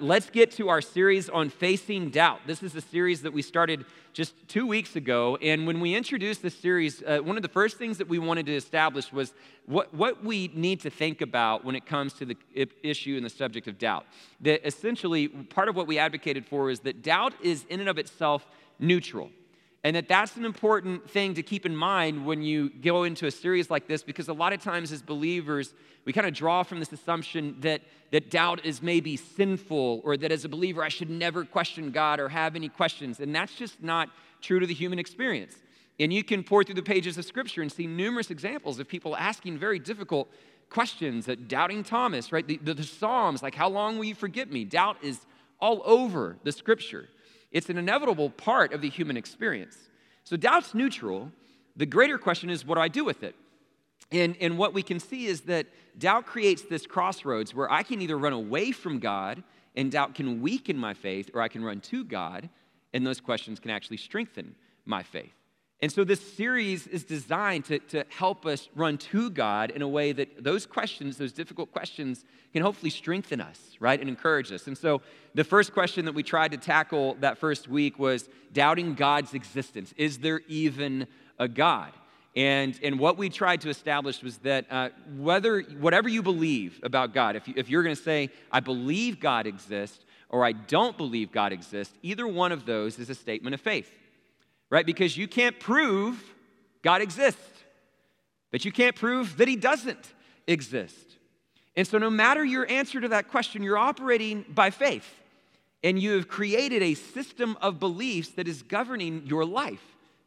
Let's get to our series on facing doubt. This is a series that we started just two weeks ago. And when we introduced this series, uh, one of the first things that we wanted to establish was what, what we need to think about when it comes to the issue and the subject of doubt. That essentially, part of what we advocated for is that doubt is in and of itself neutral. And that that's an important thing to keep in mind when you go into a series like this, because a lot of times as believers, we kind of draw from this assumption that, that doubt is maybe sinful, or that as a believer, I should never question God or have any questions. And that's just not true to the human experience. And you can pour through the pages of Scripture and see numerous examples of people asking very difficult questions, at doubting Thomas, right? The, the, the Psalms, like, how long will you forget me? Doubt is all over the Scripture. It's an inevitable part of the human experience. So doubt's neutral. The greater question is, what do I do with it? And, and what we can see is that doubt creates this crossroads where I can either run away from God and doubt can weaken my faith, or I can run to God and those questions can actually strengthen my faith. And so this series is designed to, to help us run to God in a way that those questions, those difficult questions, can hopefully strengthen us, right, and encourage us. And so the first question that we tried to tackle that first week was doubting God's existence. Is there even a God? And, and what we tried to establish was that uh, whether, whatever you believe about God, if, you, if you're going to say, I believe God exists, or I don't believe God exists, either one of those is a statement of faith right? Because you can't prove God exists, but you can't prove that He doesn't exist. And so, no matter your answer to that question, you're operating by faith. And you have created a system of beliefs that is governing your life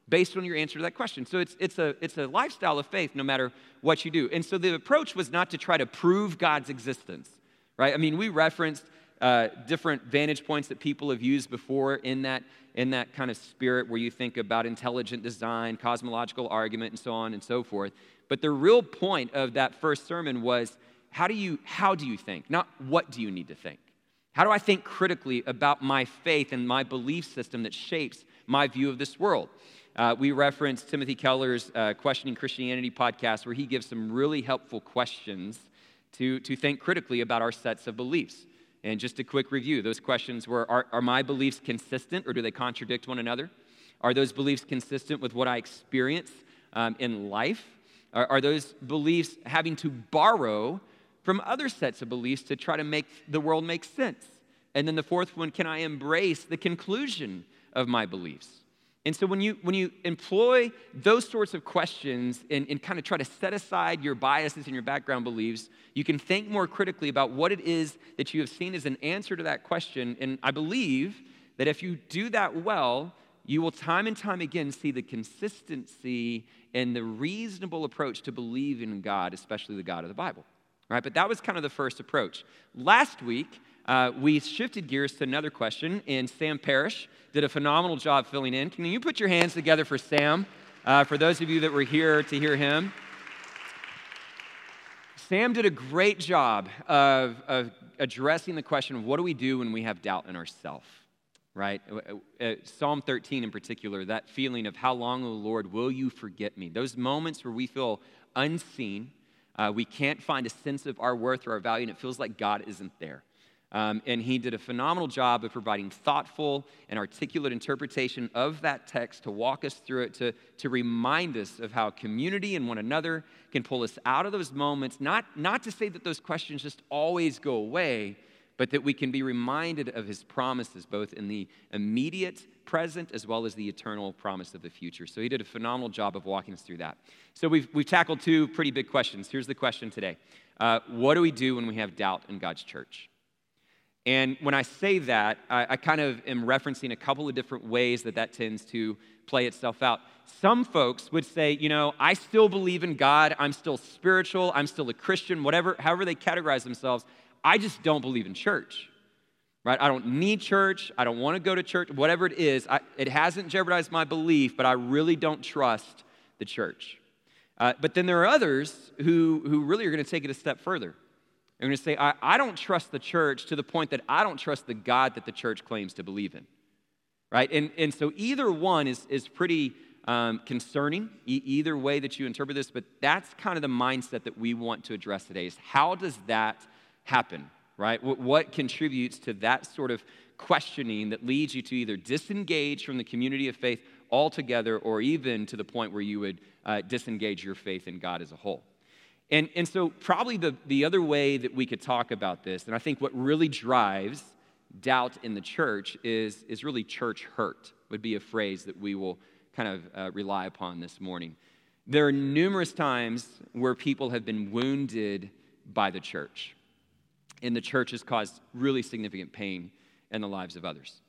based on your answer to that question. So it's, it's, a, it's a lifestyle of faith no matter what you do. And so the approach was not to try to prove God's existence, right? I mean, we referenced uh, different vantage points that people have used before in that in that kind of spirit where you think about intelligent design, cosmological argument, and so on and so forth. But the real point of that first sermon was how do you, how do you think? Not what do you need to think. How do I think critically about my faith and my belief system that shapes my view of this world? Uh, we referenced Timothy Keller's uh, Questioning Christianity podcast, where he gives some really helpful questions to, to think critically about our sets of beliefs. And just a quick review those questions were are, are, my beliefs consistent or do they contradict one another? Are those beliefs consistent with what I experience um, in life? Are, are those beliefs having to borrow from other sets of beliefs to try to make the world make sense? And then the fourth one can I embrace the conclusion of my beliefs? And so when you, when you employ those sorts of questions and, and kind of try to set aside your biases and your background beliefs, you can think more critically about what it is that you have seen as an answer to that question. And I believe that if you do that well, you will time and time again see the consistency and the reasonable approach to believe in God, especially the God of the Bible. Right? But that was kind of the first approach. Last week, uh, we shifted gears to another question, and Sam Parrish did a phenomenal job filling in. Can you put your hands together for Sam? Uh, for those of you that were here to hear him. Sam did a great job of, of addressing the question of what do we do when we have doubt in ourselves, right? Uh, uh, Psalm 13 in particular, that feeling of how long, O Lord, will you forget me? Those moments where we feel unseen, uh, we can't find a sense of our worth or our value, and it feels like God isn't there. Um, and he did a phenomenal job of providing thoughtful and articulate interpretation of that text to walk us through it, to, to remind us of how community and one another can pull us out of those moments. Not, not to say that those questions just always go away, but that we can be reminded of his promises, both in the immediate present as well as the eternal promise of the future. So he did a phenomenal job of walking us through that. So we've, we've tackled two pretty big questions. Here's the question today uh, What do we do when we have doubt in God's church? And when I say that, I, I, kind of am referencing a couple of different ways that that tends to play itself out. Some folks would say, you know, I still believe in God, I'm still spiritual, I'm still a Christian, whatever, however they categorize themselves. I just don't believe in church, right? I don't need church, I don't want to go to church, whatever it is. I, it hasn't jeopardized my belief, but I really don't trust the church. Uh, but then there are others who, who really are going to take it a step further I'm going to say, I, I don't trust the church to the point that I don't trust the God that the church claims to believe in. Right? And, and so either one is, is pretty um, concerning, e- either way that you interpret this, but that's kind of the mindset that we want to address today is how does that happen? right? What, what contributes to that sort of questioning that leads you to either disengage from the community of faith altogether or even to the point where you would uh, disengage your faith in God as a whole. And, and so, probably the, the other way that we could talk about this, and I think what really drives doubt in the church is, is really church hurt, would be a phrase that we will kind of uh, rely upon this morning. There are numerous times where people have been wounded by the church, and the church has caused really significant pain in the lives of others.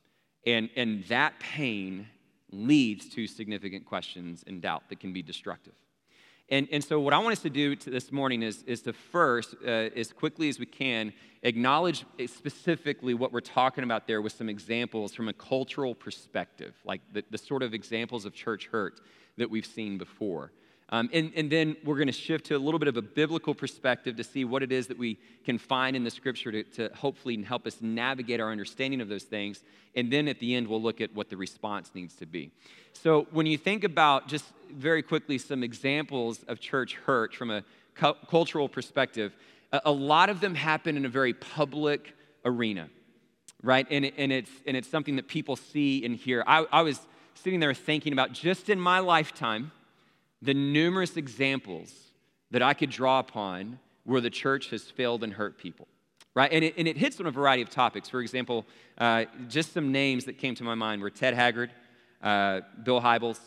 And, and that pain leads to significant questions and doubt that can be destructive. And, and so, what I want us to do to this morning is, is to first, uh, as quickly as we can, acknowledge specifically what we're talking about there with some examples from a cultural perspective, like the, the sort of examples of church hurt that we've seen before. Um, and, and then we're going to shift to a little bit of a biblical perspective to see what it is that we can find in the scripture to, to hopefully help us navigate our understanding of those things. And then at the end, we'll look at what the response needs to be. So when you think about just very quickly some examples of church hurt from a cu- cultural perspective, a, a lot of them happen in a very public arena, right? And, and, it's, and it's something that people see and hear. I, I was sitting there thinking about just in my lifetime, the numerous examples that I could draw upon where the church has failed and hurt people. Right? And it, and it hits on a variety of topics. For example, uh, just some names that came to my mind were Ted Haggard, uh, Bill Hybels,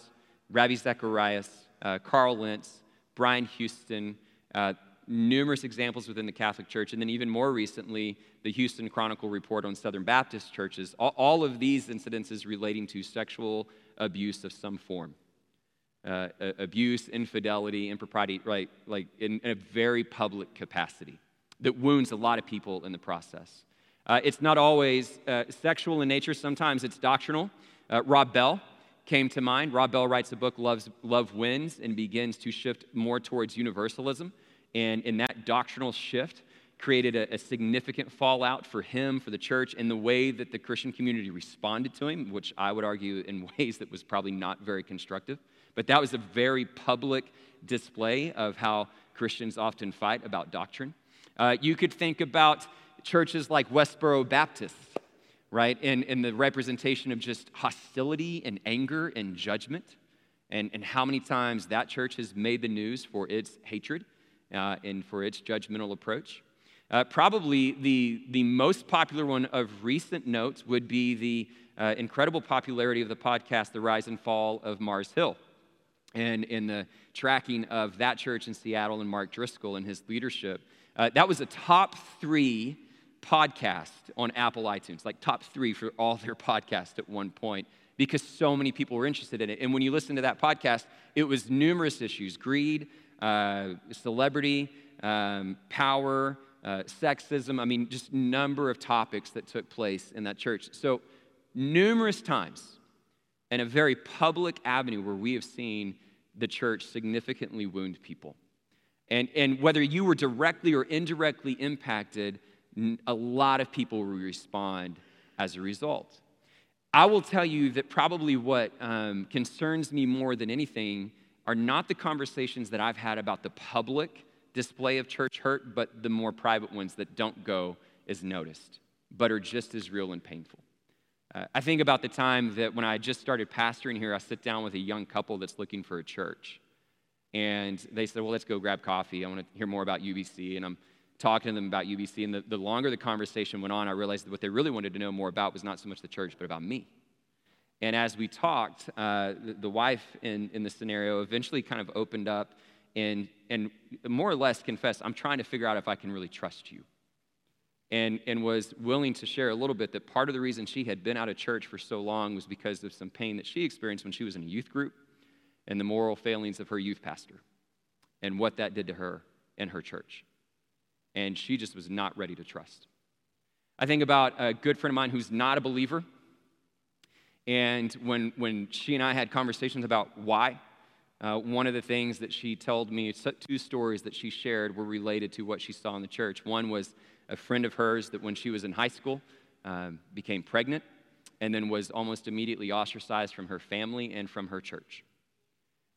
Ravi Zacharias, uh, Carl Lentz, Brian Houston, uh, numerous examples within the Catholic Church, and then even more recently, the Houston Chronicle report on Southern Baptist churches. All, all of these incidences relating to sexual abuse of some form uh, abuse, infidelity, impropriety, right? Like in, in, a very public capacity that wounds a lot of people in the process. Uh, it's not always uh, sexual in nature, sometimes it's doctrinal. Uh, Rob Bell came to mind. Rob Bell writes a book, Love's, Love Wins, and begins to shift more towards universalism. And in that doctrinal shift, created a, a, significant fallout for him, for the church, and the way that the Christian community responded to him, which I would argue in ways that was probably not very constructive. But that was a very public display of how Christians often fight about doctrine. Uh, you could think about churches like Westboro Baptist, right, in, in the representation of just hostility and anger and judgment, and, and how many times that church has made the news for its hatred uh, and for its judgmental approach. Uh, probably the, the most popular one of recent notes would be the uh, incredible popularity of the podcast, The Rise and Fall of Mars Hill and in the tracking of that church in Seattle and Mark Driscoll and his leadership. Uh, that was a top three podcast on Apple iTunes, like top three for all their podcasts at one point, because so many people were interested in it. And when you listen to that podcast, it was numerous issues greed, uh, celebrity, um, power, uh, sexism. I mean, just number of topics that took place in that church. So, numerous times, and a very public avenue where we have seen the church significantly wound people. And, and whether you were directly or indirectly impacted, a lot of people will respond as a result. I will tell you that probably what um, concerns me more than anything are not the conversations that I've had about the public display of church hurt, but the more private ones that don't go as noticed, but are just as real and painful. I think about the time that when I just started pastoring here, I sit down with a young couple that's looking for a church. And they said, Well, let's go grab coffee. I want to hear more about UBC. And I'm talking to them about UBC. And the, the longer the conversation went on, I realized that what they really wanted to know more about was not so much the church, but about me. And as we talked, uh, the, the, wife in, in the scenario eventually kind of opened up and, and more or less confessed, I'm trying to figure out if I can really trust you and, and was willing to share a little bit that part of the reason she had been out of church for so long was because of some pain that she experienced when she was in a youth group and the moral failings of her youth pastor and what that did to her and her church. And she just was not ready to trust. I think about a good friend of mine who's not a believer. And when, when she and I had conversations about why, uh, one of the things that she told me, two stories that she shared, were related to what she saw in the church. One was a friend of hers that when she was in high school um, became pregnant and then was almost immediately ostracized from her family and from her church.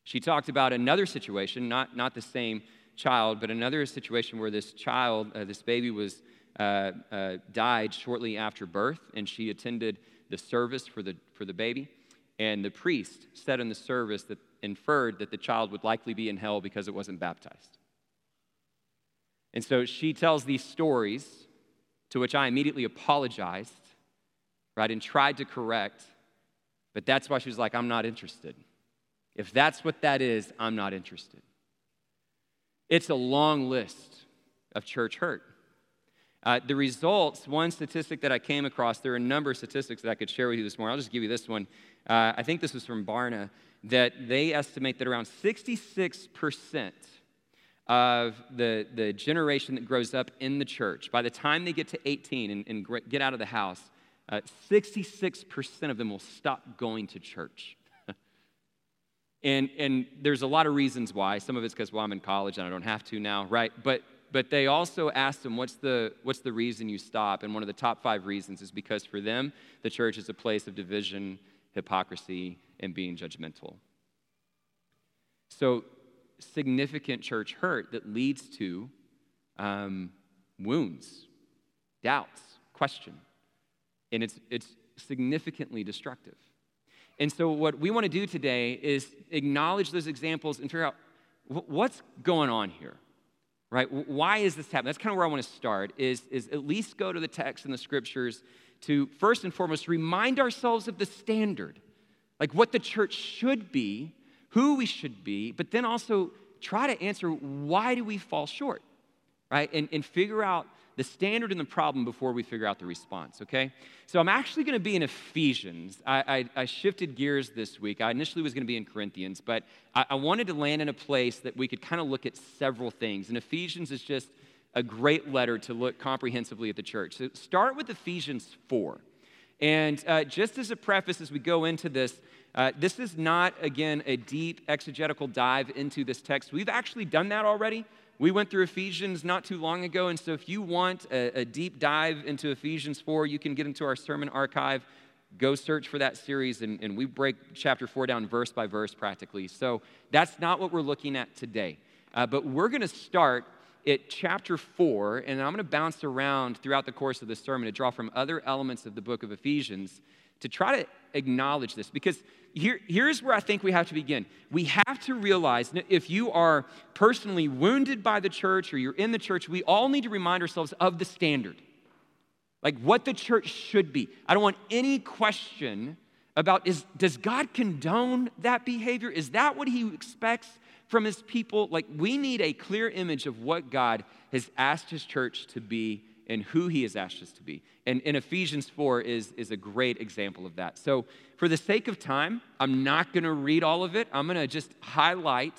She talked about another situation, not, not the same child, but another situation where this child, uh, this baby, was uh, uh, died shortly after birth, and she attended the service for the, for the baby. And the priest said in the service that inferred that the child would likely be in hell because it wasn't baptized. And so she tells these stories, to which I immediately apologized, right, and tried to correct. But that's why she was like, I'm not interested. If that's what that is, I'm not interested. It's a long list of church hurt. Uh, the results, one statistic that I came across, there are a number of statistics that I could share with you this morning. I'll just give you this one. Uh, I think this was from Barna, that they estimate that around 66% of the, the generation that grows up in the church, by the time they get to 18 and, and get out of the house, uh, 66% of them will stop going to church. and, and there's a lot of reasons why. Some of it's because, well, I'm in college and I don't have to now, right? But, but they also asked them, what's the, what's the reason you stop? And one of the top five reasons is because for them, the church is a place of division, hypocrisy, and being judgmental. So, significant church hurt that leads to um, wounds, doubts, question. And it's, it's significantly destructive. And so, what we want to do today is acknowledge those examples and figure out what's going on here, right? Why is this happening? That's kind of where I want to start, is, is at least go to the text and the scriptures to first and foremost remind ourselves of the standard, like what the church should be, who we should be, but then also try to answer why do we fall short, right? And, and figure out the standard and the problem before we figure out the response, okay? So I'm actually going to be in Ephesians. I, I, I, shifted gears this week. I initially was going to be in Corinthians, but I, I wanted to land in a place that we could kind of look at several things. And Ephesians is just a great letter to look comprehensively at the church. So start with Ephesians 4. And uh, just as a preface, as we go into this, uh, this is not, again, a deep exegetical dive into this text. We've actually done that already. We went through Ephesians not too long ago, and so if you want a, a deep dive into Ephesians 4, you can get into our sermon archive. Go search for that series, and, and we break chapter 4 down verse by verse practically. So that's not what we're looking at today. Uh, but we're going to start at chapter 4, and I'm going to bounce around throughout the course of the sermon to draw from other elements of the book of Ephesians to try to acknowledge this because here, here's where I think we have to begin. We have to realize if you are personally wounded by the church or you're in the church, we all need to remind ourselves of the standard, like what the church should be. I don't want any question about is does God condone that behavior? Is that what he expects from his people? Like we need a clear image of what God has asked his church to be and who he has asked us to be. And, and Ephesians 4 is, is a great example of that. So, for the sake of time, I'm not going to read all of it. I'm going to just highlight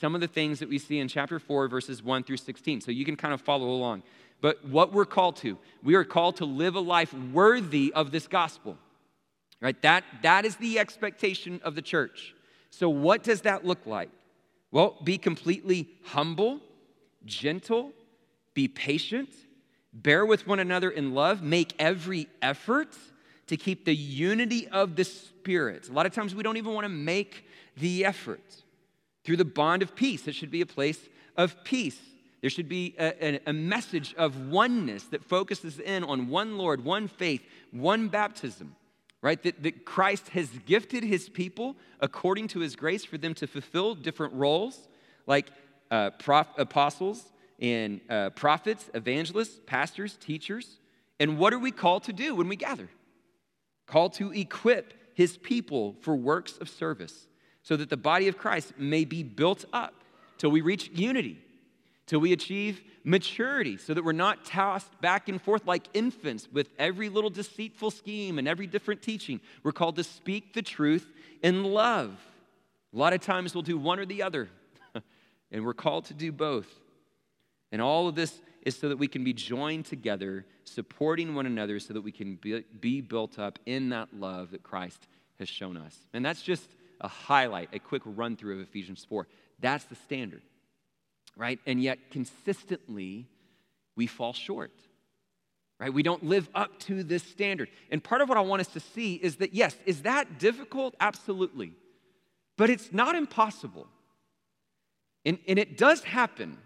some of the things that we see in chapter 4, verses 1 through 16. So you can kind of follow along. But what we're called to, we are called to live a life worthy of this gospel. Right? That, that is the expectation of the church. So, what does that look like? Well, be completely humble, gentle, be patient bear with one another in love, make every effort to keep the unity of the Spirit. A lot of times we don't even want to make the effort. Through the bond of peace, it should be a place of peace. There should be a, a, message of oneness that focuses in on one Lord, one faith, one baptism, right? That, that Christ has gifted his people according to his grace for them to fulfill different roles, like uh, prof, apostles, and uh, prophets, evangelists, pastors, teachers. And what are we called to do when we gather? Called to equip his people for works of service so that the body of Christ may be built up till we reach unity, till we achieve maturity, so that we're not tossed back and forth like infants with every little deceitful scheme and every different teaching. We're called to speak the truth in love. A lot of times we'll do one or the other, and we're called to do both. And all of this is so that we can be joined together, supporting one another, so that we can be, be built up in that love that Christ has shown us. And that's just a highlight, a quick run through of Ephesians 4. That's the standard, right? And yet, consistently, we fall short, right? We don't live up to this standard. And part of what I want us to see is that, yes, is that difficult? Absolutely. But it's not impossible. And, and it does happen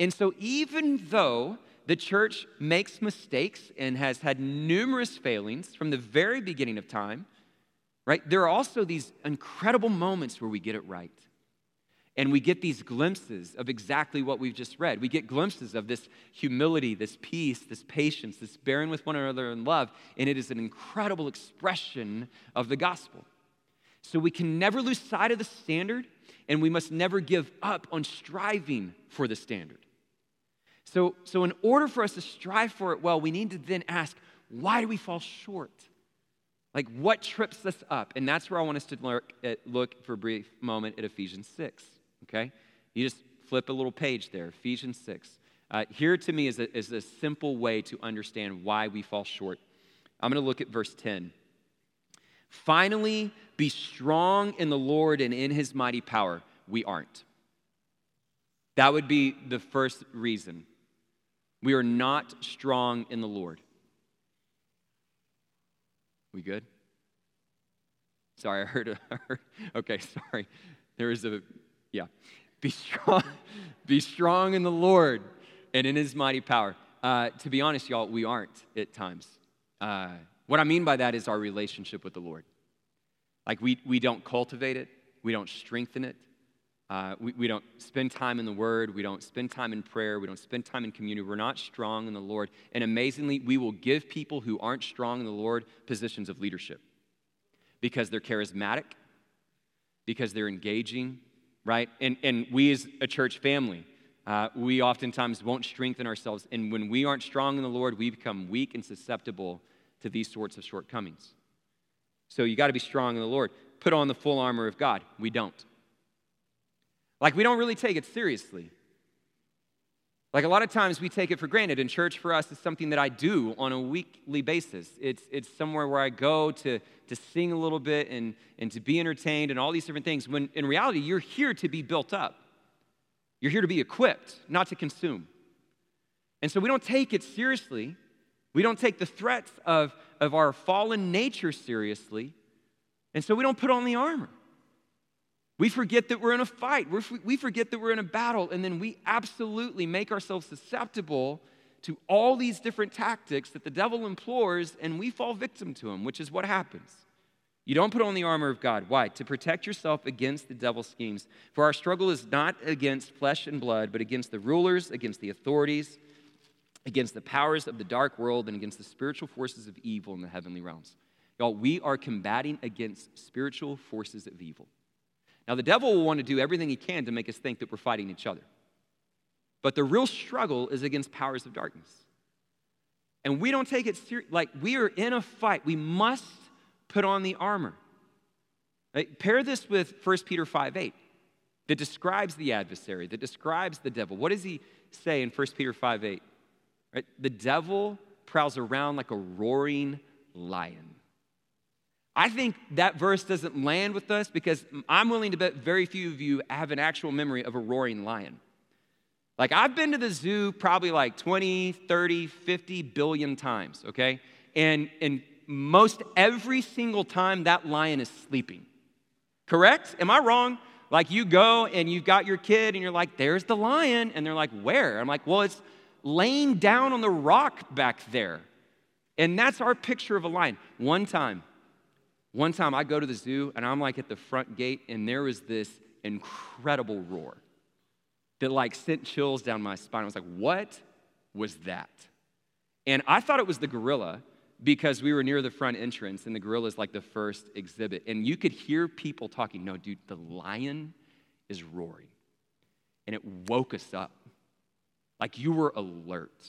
and so, even though the church makes mistakes and has had numerous failings from the very beginning of time, right? There are also these incredible moments where we get it right. And we get these glimpses of exactly what we've just read. We get glimpses of this humility, this peace, this patience, this bearing with one another in love. And it is an incredible expression of the gospel. So we can never lose sight of the standard, and we must never give up on striving for the standard. So, so in order for us to strive for it well, we need to then ask, why do we fall short? Like, what trips us up? And that's where I want us to look, at, look for a brief moment at Ephesians 6 okay? You just flip a little page there, Ephesians 6. Uh, here to me is a, is a simple way to understand why we fall short. I'm going to look at verse 10. Finally, be strong in the Lord and in his mighty power. We aren't. That would be the first reason. We are not strong in the Lord. We good? Sorry, I heard, okay, sorry. There is a yeah. Be strong, be strong in the Lord and in his mighty power. Uh, to be honest, y'all, we aren't at times. Uh, what I mean by that is our relationship with the Lord. Like, we, we don't cultivate it, we don't strengthen it, uh, we, we don't spend time in the Word, we don't spend time in prayer, we don't spend time in community. We're not strong in the Lord. And amazingly, we will give people who aren't strong in the Lord positions of leadership because they're charismatic, because they're engaging, right? And, and we as a church family, uh, we oftentimes won't strengthen ourselves. And when we aren't strong in the Lord, we become weak and susceptible to these sorts of shortcomings. So you got to be strong in the Lord. Put on the full armor of God. We don't. Like, we don't really take it seriously. Like a lot of times we take it for granted, and church for us is something that I do on a weekly basis. It's, it's somewhere where I go to, to sing a little bit and, and to be entertained and all these different things, when in reality, you're here to be built up. You're here to be equipped, not to consume. And so we don't take it seriously. We don't take the threats of, of our fallen nature seriously. And so we don't put on the armor. We forget that we're in a fight. we forget that we're in a battle, and then we absolutely make ourselves susceptible to all these different tactics that the devil implores, and we fall victim to them, which is what happens. You don't put on the armor of God. Why? To protect yourself against the devil's schemes. For our struggle is not against flesh and blood, but against the rulers, against the authorities, against the powers of the dark world, and against the spiritual forces of evil in the heavenly realms. Y'all, we are combating against spiritual forces of evil. Now, the devil will want to do everything he can to make us think that we're fighting each other. But the real struggle is against powers of darkness. And we don't take it serious. Like, we are in a fight. We must put on the armor. Right? Pair this with 1 Peter 5 8, that describes the adversary, that describes the devil. What does he say in 1 Peter 5 8? Right? The devil prowls around like a roaring lion. I think that verse doesn't land with us because I'm willing to bet very few of you have an actual memory of a roaring lion. Like, I've been to the zoo probably like 20, 30, 50 billion times, okay? And, and most every single time that lion is sleeping. Correct? Am I wrong? Like, you go and you've got your kid and you're like, there's the lion. And they're like, where? I'm like, well, it's laying down on the rock back there. And that's our picture of a lion. One time, one time I go to the zoo and I'm like at the front gate and there was this incredible roar that like sent chills down my spine. I was like, what was that? And I thought it was the gorilla because we were near the front entrance and the gorilla is like the first exhibit. And you could hear people talking, no, dude, the lion is roaring. And it woke us up. Like you were alert.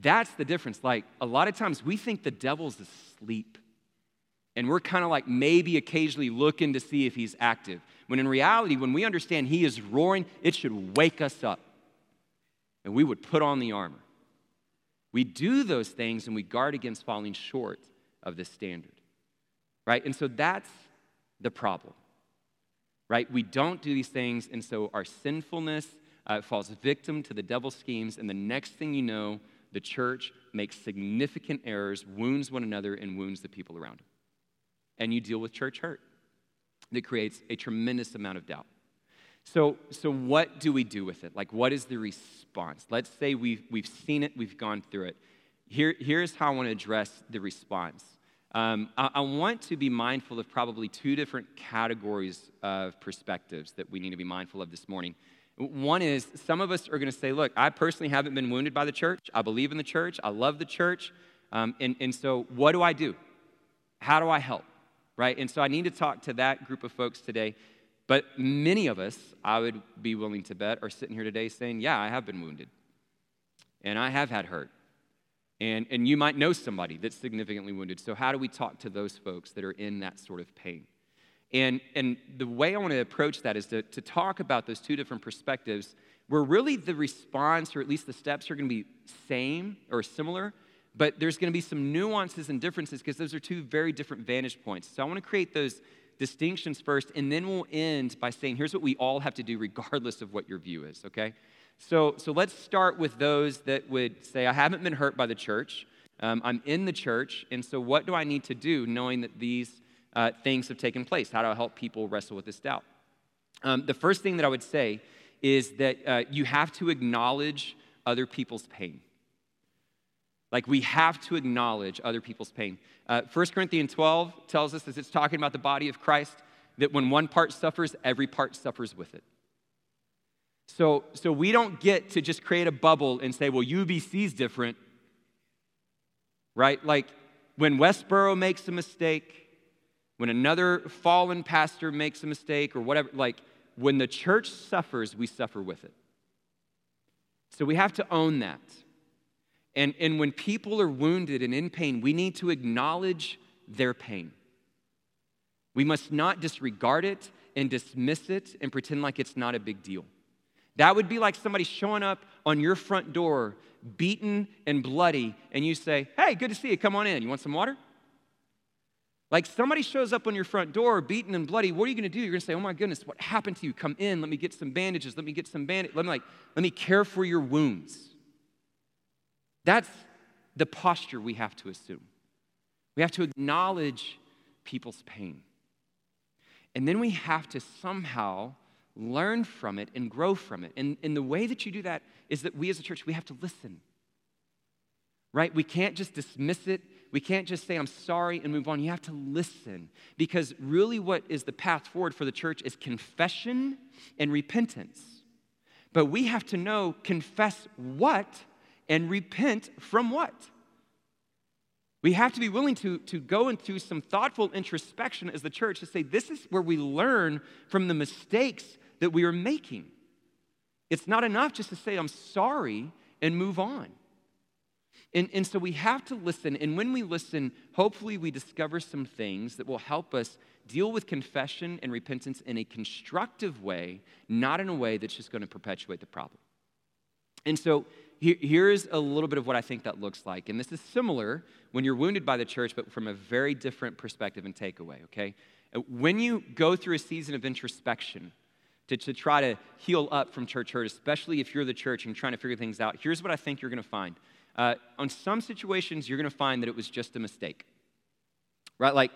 That's the difference. Like a lot of times we think the devil's asleep and we're kind of like maybe occasionally looking to see if he's active. When in reality, when we understand he is roaring, it should wake us up. And we would put on the armor. We do those things and we guard against falling short of this standard. Right? And so that's the problem. Right? We don't do these things, and so our sinfulness uh, falls victim to the devil's schemes, and the next thing you know, the church makes significant errors, wounds one another, and wounds the people around it and you deal with church hurt that creates a tremendous amount of doubt. So, so what do we do with it? Like, what is the response? Let's say we've, we've seen it, we've gone through it. Here, here's how I want to address the response. Um, I, I, want to be mindful of probably two different categories of perspectives that we need to be mindful of this morning. One is some of us are going to say, Look, I personally haven't been wounded by the church. I believe in the church. I love the church. Um, and, and so, what do I do? How do I help? Right? And so, I need to talk to that group of folks today. But many of us, I would be willing to bet, are sitting here today saying, Yeah, I have been wounded. And I have had hurt. And, and you might know somebody that's significantly wounded. So, how do we talk to those folks that are in that sort of pain? And, and the way I want to approach that is to, to talk about those two different perspectives where really the response, or at least the steps, are going to be same or similar, but there's going to be some nuances and differences because those are two very different vantage points. So, I want to create those distinctions first, and then we'll end by saying, here's what we all have to do regardless of what your view is, okay? So, so let's start with those that would say, I haven't been hurt by the church. Um, I'm in the church, and so what do I need to do knowing that these uh, things have taken place? How do I help people wrestle with this doubt? Um, the first thing that I would say is that uh, you have to acknowledge other people's pain. Like we have to acknowledge other people's pain. Uh, 1 Corinthians 12 tells us, as it's talking about the body of Christ, that when one part suffers, every part suffers with it. So, so we don't get to just create a bubble and say, well, UBC is different, right? Like when Westboro makes a mistake, when another fallen pastor makes a mistake or whatever, like when the church suffers, we suffer with it. So we have to own that. And, and when people are wounded and in pain, we need to acknowledge their pain. We must not disregard it and dismiss it and pretend like it's not a big deal. That would be like somebody showing up on your front door, beaten and bloody, and you say, Hey, good to see you. Come on in. You want some water? Like somebody shows up on your front door, beaten and bloody. What are you going to do? You're going to say, "Oh my goodness, what happened to you? Come in. Let me get some bandages. Let me get some bandage. Let me like, let me care for your wounds." That's the posture we have to assume. We have to acknowledge people's pain, and then we have to somehow learn from it and grow from it. And, and the way that you do that is that we as a church, we have to listen. Right? We can't just dismiss it. We can't just say, I'm sorry and move on. You have to listen. Because really, what is the path forward for the church is confession and repentance. But we have to know confess what and repent from what. We have to be willing to, to go into some thoughtful introspection as the church to say, this is where we learn from the mistakes that we are making. It's not enough just to say, I'm sorry, and move on. And, and so we have to listen. And when we listen, hopefully we discover some things that will help us deal with confession and repentance in a constructive way, not in a way that's just going to perpetuate the problem. And so here, here's a little bit of what I think that looks like. And this is similar when you're wounded by the church, but from a very different perspective and takeaway, okay? When you go through a season of introspection, to, to try to heal up from church hurt, especially if you're the church and trying to figure things out, here's what I think you're going to find. Uh, on some situations, you're going to find that it was just a mistake, right? Like,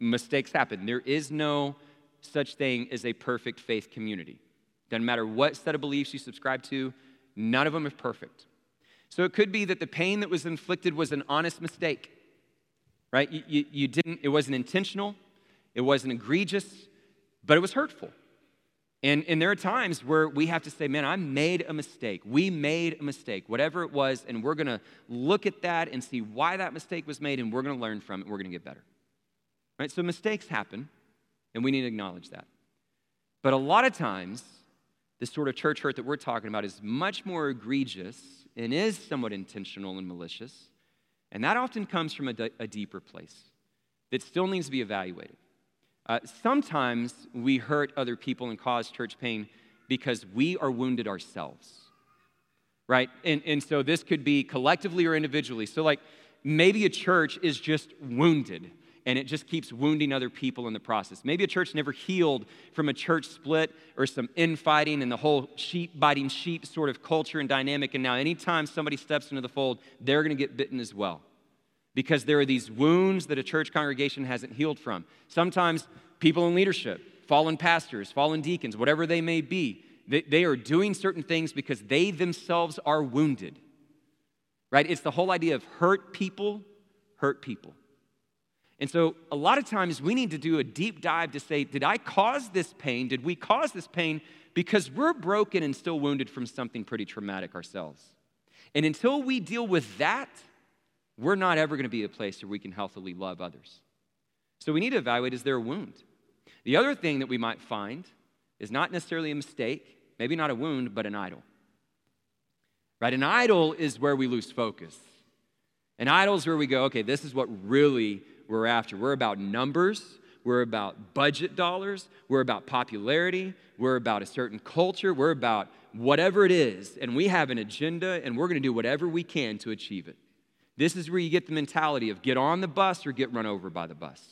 mistakes happen. There is no such thing as a perfect faith community. Doesn't matter what set of beliefs you subscribe to, none of them are perfect. So it could be that the pain that was inflicted was an honest mistake, right? You, you, you didn't, it wasn't intentional, it wasn't egregious, but it was hurtful. And, and there are times where we have to say, man, I made a mistake. We made a mistake, whatever it was, and we're going to look at that and see why that mistake was made, and we're going to learn from it, we're going to get better. Right? So mistakes happen, and we need to acknowledge that. But a lot of times, this sort of church hurt that we're talking about is much more egregious and is somewhat intentional and malicious. And that often comes from a, d- a deeper place that still needs to be evaluated. Uh, sometimes we hurt other people and cause church pain because we are wounded ourselves, right? And, and so this could be collectively or individually. So, like, maybe a church is just wounded and it just keeps wounding other people in the process. Maybe a church never healed from a church split or some infighting and the whole sheep biting sheep sort of culture and dynamic. And now, anytime somebody steps into the fold, they're going to get bitten as well because there are these wounds that a church congregation hasn't healed from. Sometimes people in leadership, fallen pastors, fallen deacons, whatever they may be, they, they are doing certain things because they themselves are wounded. Right? It's the whole idea of hurt people, hurt people. And so, a lot of times, we need to do a deep dive to say, Did I cause this pain? Did we cause this pain? Because we're broken and still wounded from something pretty traumatic ourselves. And until we deal with that, we're not ever going to be a place where we can healthily love others. So, we need to evaluate is there a wound? The other thing that we might find is not necessarily a mistake, maybe not a wound, but an idol. Right? An idol is where we lose focus. An idol is where we go, okay, this is what really we're after. We're about numbers, we're about budget dollars, we're about popularity, we're about a certain culture, we're about whatever it is, and we have an agenda and we're going to do whatever we can to achieve it. This is where you get the mentality of get on the bus or get run over by the bus.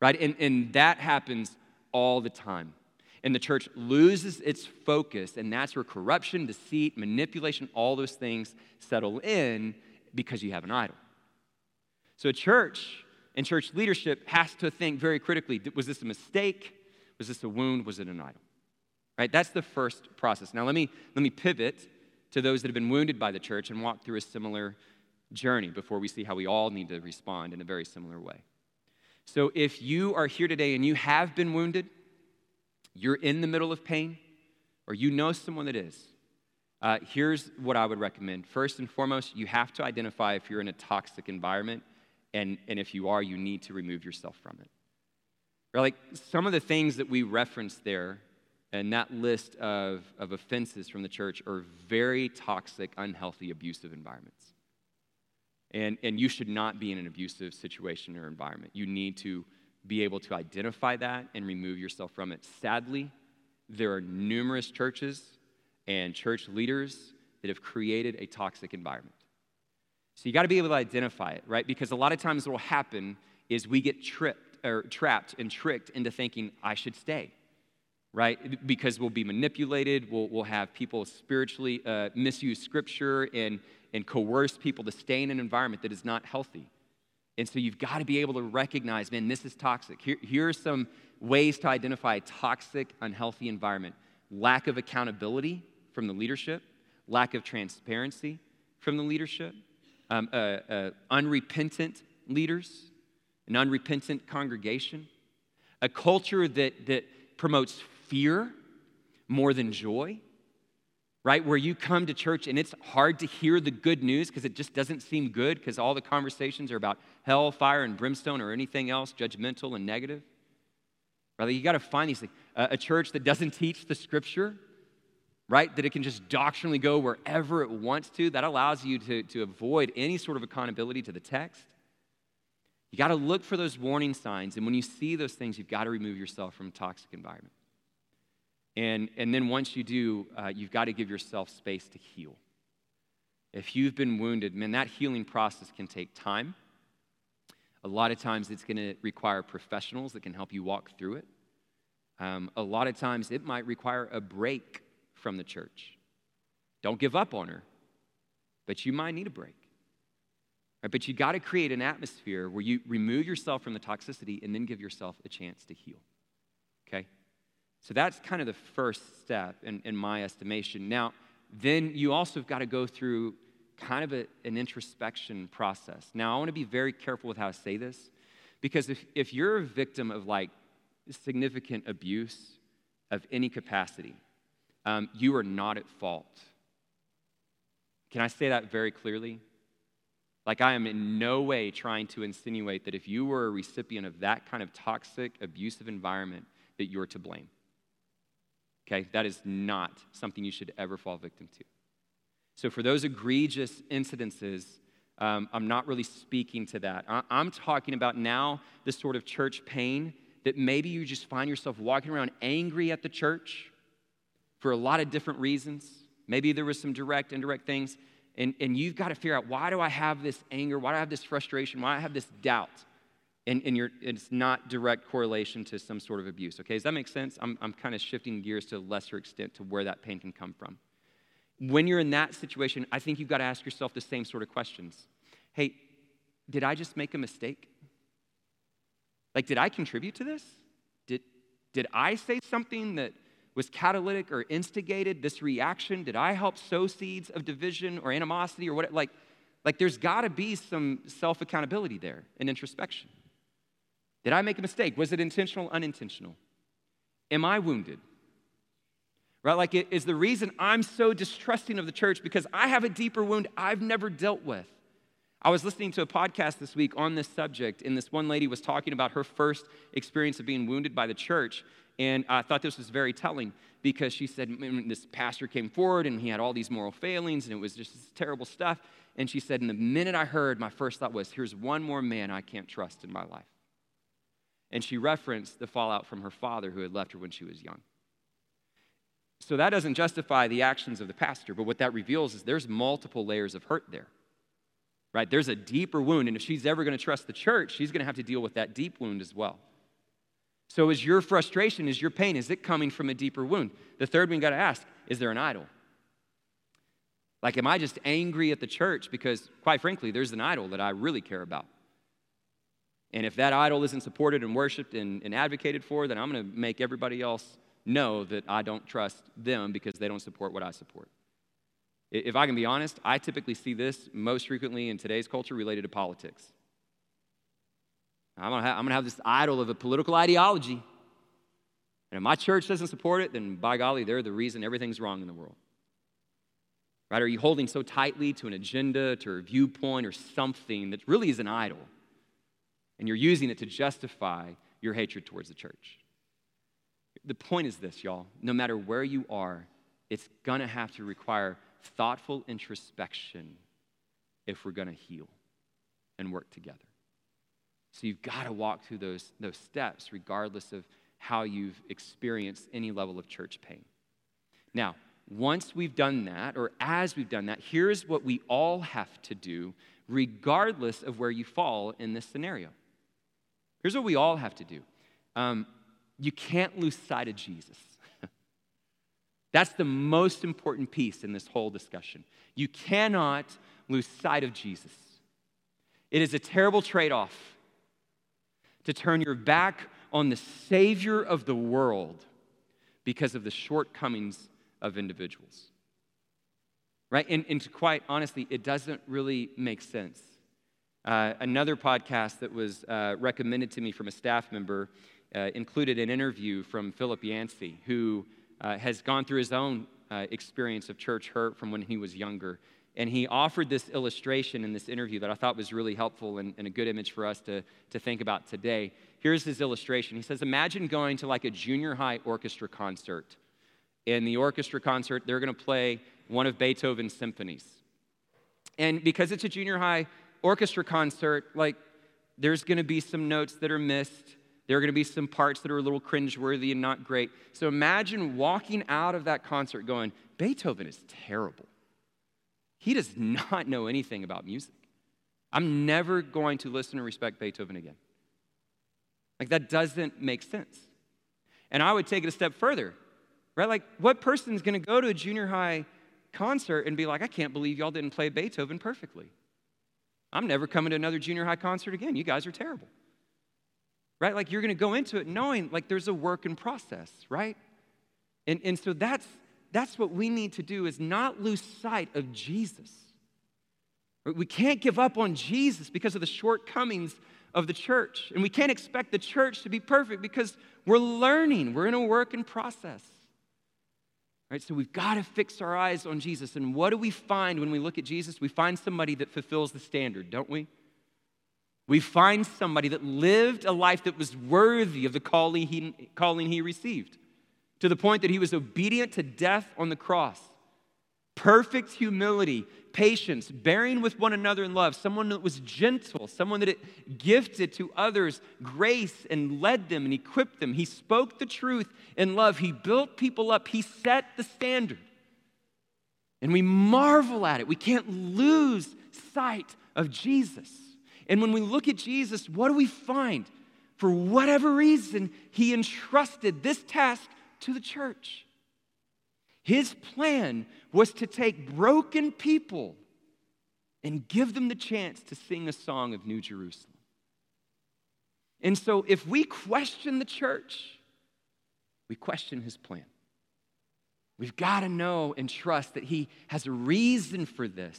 Right? And, and that happens all the time. And the church loses its focus, and that's where corruption, deceit, manipulation, all those things settle in because you have an idol. So, a church and church leadership has to think very critically was this a mistake? Was this a wound? Was it an idol? Right? That's the first process. Now, let me, let me pivot to those that have been wounded by the church and walk through a similar journey before we see how we all need to respond in a very similar way. So, if you are here today and you have been wounded, you're in the middle of pain, or you know someone that is, uh, here's what I would recommend. First and foremost, you have to identify if you're in a toxic environment and, and if you are, you need to remove yourself from it. Or like some of the things that we referenced there and that list of, of offenses from the church are very toxic, unhealthy, abusive environments. And, and you should not be in an abusive situation or environment. You need to be able to identify that and remove yourself from it. Sadly, there are numerous churches and church leaders that have created a toxic environment. So you got to be able to identify it, right? Because a lot of times what will happen is we get tripped or trapped and tricked into thinking I should stay, right? Because we'll be manipulated. We'll, we'll have people spiritually uh, misuse scripture and, and coerce people to stay in an environment that is not healthy. And so you've got to be able to recognize, man, this is toxic. Here, here are some ways to identify a toxic, unhealthy environment lack of accountability from the leadership, lack of transparency from the leadership, um, uh, uh, unrepentant leaders, an unrepentant congregation, a culture that, that promotes fear more than joy, right? Where you come to church and it's hard to hear the good news because it just doesn't seem good because all the conversations are about hell, fire, and brimstone or anything else judgmental and negative. Rather, you got to find these things. a church that doesn't teach the scripture, right? That it can just doctrinally go wherever it wants to. That allows you to, to avoid any sort of accountability to the text. You got to look for those warning signs. And when you see those things, you've got to remove yourself from a toxic environment. And, and then once you do, uh, you've got to give yourself space to heal. If you've been wounded, man, that healing process can take time. A lot of times it's going to require professionals that can help you walk through it. Um, a lot of times it might require a break from the church. Don't give up on her, but you might need a break. Right, but you got to create an atmosphere where you remove yourself from the toxicity and then give yourself a chance to heal. Okay? So that's kind of the first step in, in my estimation. Now, then you also have got to go through kind of a, an introspection process. Now, I want to be very careful with how I say this because if, if you're a victim of like significant abuse of any capacity, um, you are not at fault. Can I say that very clearly? Like, I am in no way trying to insinuate that if you were a recipient of that kind of toxic, abusive environment, that you're to blame. Okay? That is not something you should ever fall victim to. So, for those egregious incidences, um, I'm not really speaking to that. I- I'm talking about now this sort of church pain that maybe you just find yourself walking around angry at the church for a lot of different reasons. Maybe there was some direct, indirect things. And, and you've got to figure out why do I have this anger? Why do I have this frustration? Why do I have this doubt? And, and it's not direct correlation to some sort of abuse. Okay, does that make sense? I'm, I'm kind of shifting gears to a lesser extent to where that pain can come from. When you're in that situation, I think you've got to ask yourself the same sort of questions. Hey, did I just make a mistake? Like, did I contribute to this? Did, Did I say something that was catalytic or instigated this reaction? Did I help sow seeds of division or animosity or what? Like, like there's got to be some self accountability there and introspection. Did I make a mistake? Was it intentional, unintentional? Am I wounded? Right? Like, is the reason I'm so distrusting of the church because I have a deeper wound I've never dealt with? I was listening to a podcast this week on this subject, and this one lady was talking about her first experience of being wounded by the church. And I thought this was very telling because she said this pastor came forward and he had all these moral failings and it was just terrible stuff. And she said, and the minute I heard, my first thought was, here's one more man I can't trust in my life. And she referenced the fallout from her father who had left her when she was young. So that doesn't justify the actions of the pastor, but what that reveals is there's multiple layers of hurt there. Right? There's a deeper wound, and if she's ever going to trust the church, she's going to have to deal with that deep wound as well. So is your frustration, is your pain, is it coming from a deeper wound? The third one you got to ask, is there an idol? Like, am I just angry at the church because, quite frankly, there's an idol that I really care about? And if that idol isn't supported and worshiped and, and advocated for, then I'm going to make everybody else know that I don't trust them because they don't support what I support. If I can be honest, I typically see this most frequently in today's culture related to politics. I'm I'm gonna have this idol of a political ideology. And if my church doesn't support it, then by golly, they're the reason everything's wrong in the world. Right? Are you holding so tightly to an agenda, to a viewpoint, or something that really is an idol? And you're using it to justify your hatred towards the church. The point is this, y'all. No matter where you are, it's gonna have to require thoughtful introspection if we're gonna heal and work together. So you've got to walk through those, those steps regardless of how you've experienced any level of church pain. Now, once we've done that, or as we've done that, here's what we all have to do, regardless of where you fall in this scenario. Here's what we all have to do um, you can't lose sight of Jesus. That's the most important piece in this whole discussion. You cannot lose sight of Jesus. It is a terrible trade off to turn your back on the Savior of the world because of the shortcomings of individuals. Right? And, and quite honestly, it doesn't really make sense. Uh, another podcast that was uh, recommended to me from a staff member uh, included an interview from Philip Yancey, who uh, has gone through his own uh, experience of church hurt from when he was younger. And he offered this illustration in this interview that I thought was really helpful and, and, a good image for us to, to think about today. Here's his illustration. He says, Imagine going to like a junior high orchestra concert. In the orchestra concert, they're going to play one of Beethoven's symphonies. And because it's a junior high orchestra concert, like there's going to be some notes that are missed. There are going to be some parts that are a little cringeworthy and not great. So imagine walking out of that concert going, Beethoven is terrible. He does not know anything about music. I'm never going to listen and respect Beethoven again. Like, that doesn't make sense. And I would take it a step further, right? Like, what person is going to go to a junior high concert and be like, I can't believe y'all didn't play Beethoven perfectly? I'm never coming to another junior high concert again. You guys are terrible. Right? Like, you're to go into it knowing, like, there's a work in process, right? And, and so that's that's what we need to do is not lose sight of Jesus. We can't give up on Jesus because of the shortcomings of the church. And we can't expect the church to be perfect because we're learning, we're in a work in process. Right? So we've got to fix our eyes on Jesus. And what do we find when we look at Jesus? We find somebody that fulfills the standard, don't we? We find somebody that lived a life that was worthy of the calling he, calling he received to the point that he was obedient to death on the cross. Perfect humility, patience, bearing with one another in love, someone that was gentle, someone that gifted to others grace and led them and equipped them. He spoke the truth in love. He built people up. He set the standard. And we marvel at it. We can't lose sight of Jesus. And when we look at Jesus, what do we find? For whatever reason, he entrusted this task to the church. His plan was to take broken people and give them the chance to sing a song of New Jerusalem. And so, if we question the church, we question his plan. We've got to know and trust that he has a reason for this,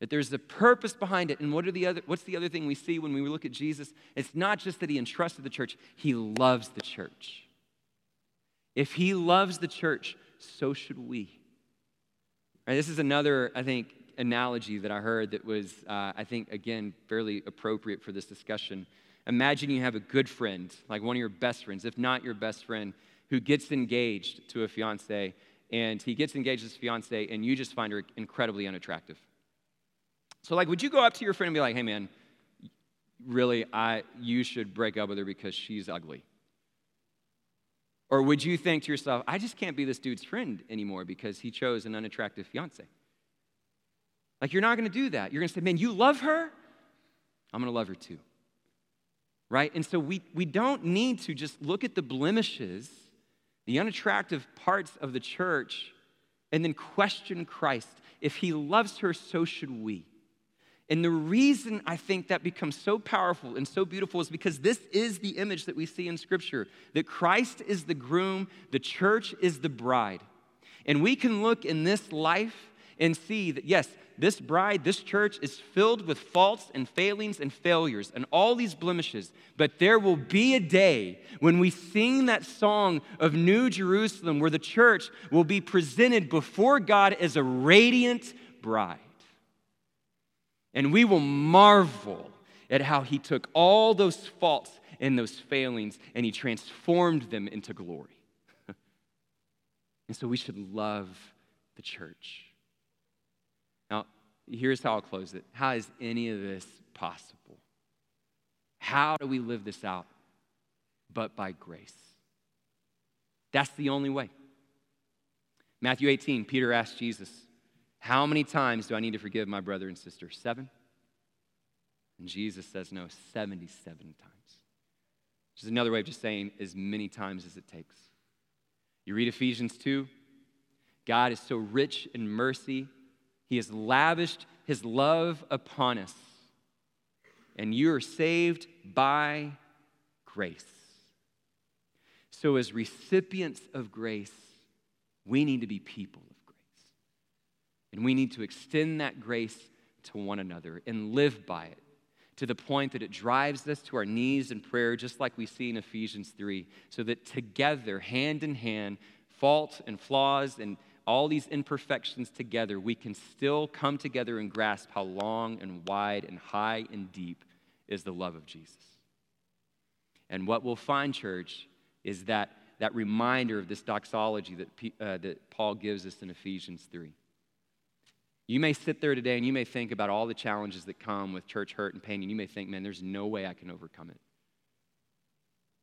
that there's a purpose behind it. And what are the other, what's the other thing we see when we look at Jesus? It's not just that he entrusted the church, he loves the church. If he loves the church, so should we. Right, this is another, I think, analogy that I heard that was, uh, I think, again, fairly appropriate for this discussion. Imagine you have a good friend, like one of your best friends, if not your best friend, who gets engaged to a fiance, and he gets engaged to his fiance, and you just find her incredibly unattractive. So, like, would you go up to your friend and be like, hey, man, really, I, you should break up with her because she's ugly? Or would you think to yourself, I just can't be this dude's friend anymore because he chose an unattractive fiance? Like, you're not gonna do that. You're gonna say, man, you love her? I'm gonna love her too. Right? And so we, we don't need to just look at the blemishes, the unattractive parts of the church, and then question Christ. If he loves her, so should we. And the reason I think that becomes so powerful and so beautiful is because this is the image that we see in Scripture that Christ is the groom, the church is the bride. And we can look in this life and see that, yes, this bride, this church is filled with faults and failings and failures and all these blemishes. But there will be a day when we sing that song of New Jerusalem where the church will be presented before God as a radiant bride. And we will marvel at how he took all those faults and those failings and he transformed them into glory. and so we should love the church. Now, here's how I'll close it. How is any of this possible? How do we live this out? But by grace. That's the only way. Matthew 18, Peter asked Jesus, how many times do I need to forgive my brother and sister? Seven? And Jesus says, No, 77 times. Which is another way of just saying as many times as it takes. You read Ephesians 2, God is so rich in mercy, He has lavished His love upon us. And you are saved by grace. So, as recipients of grace, we need to be people and we need to extend that grace to one another and live by it to the point that it drives us to our knees in prayer, just like we see in Ephesians 3, so that together, hand in hand, fault and flaws and all these imperfections together, we can still come together and grasp how long and wide and high and deep is the love of Jesus. And what we'll find, church, is that, that reminder of this doxology that, uh, that Paul gives us in Ephesians 3. You may sit there today and you may think about all the challenges that come with church hurt and pain, and you may think, man, there's no way I can overcome it.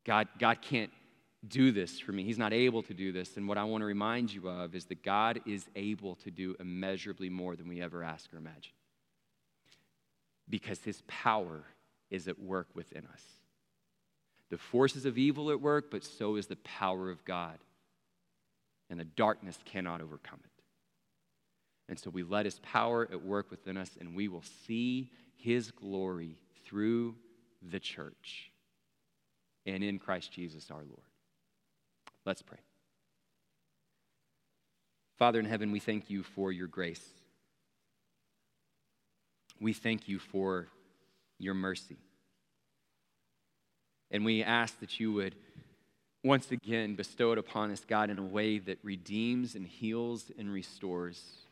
God, God can't do this for me. He's not able to do this. And what I want to remind you of is that God is able to do immeasurably more than we ever ask or imagine. Because his power is at work within us. The forces of evil at work, but so is the power of God. And the darkness cannot overcome it. And so we let his power at work within us, and we will see his glory through the church and in Christ Jesus our Lord. Let's pray. Father in heaven, we thank you for your grace. We thank you for your mercy. And we ask that you would once again bestow it upon us, God, in a way that redeems and heals and restores.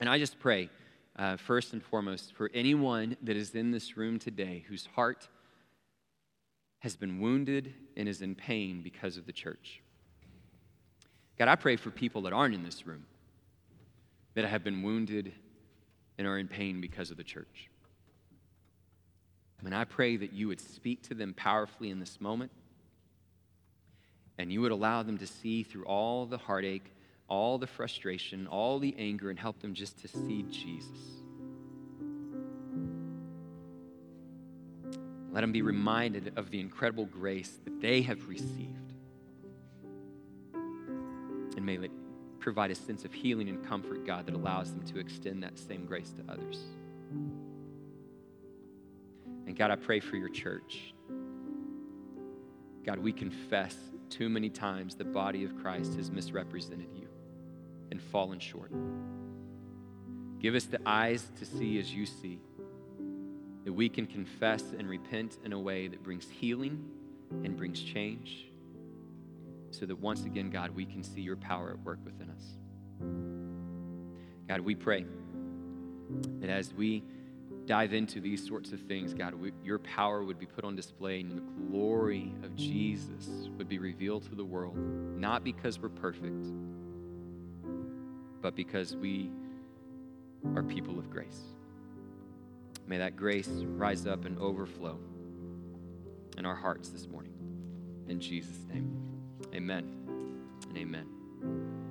And I just pray, uh, first and foremost, for anyone that is in this room today whose heart has been wounded and is in pain because of the church. God, I pray for people that aren't in this room that have been wounded and are in pain because of the church. And I pray that you would speak to them powerfully in this moment and you would allow them to see through all the heartache all the frustration, all the anger, and help them just to see Jesus. Let them be reminded of the incredible grace that they have received. And may it provide a sense of healing and comfort, God, that allows them to extend that same grace to others. And God, I pray for your church. God, we confess too many times the body of Christ has misrepresented you and fallen short. Give us the eyes to see as you see, that we can confess and repent in a way that brings healing and brings change, so that once again, God, we can see your power at work within us. God, we pray that as we dive into these sorts of things, God, we, your power would be put on display and the glory of Jesus would be revealed to the world, not because we're perfect, but because we are people of grace. May that grace rise up and overflow in our hearts this morning. In Jesus' name, amen and amen.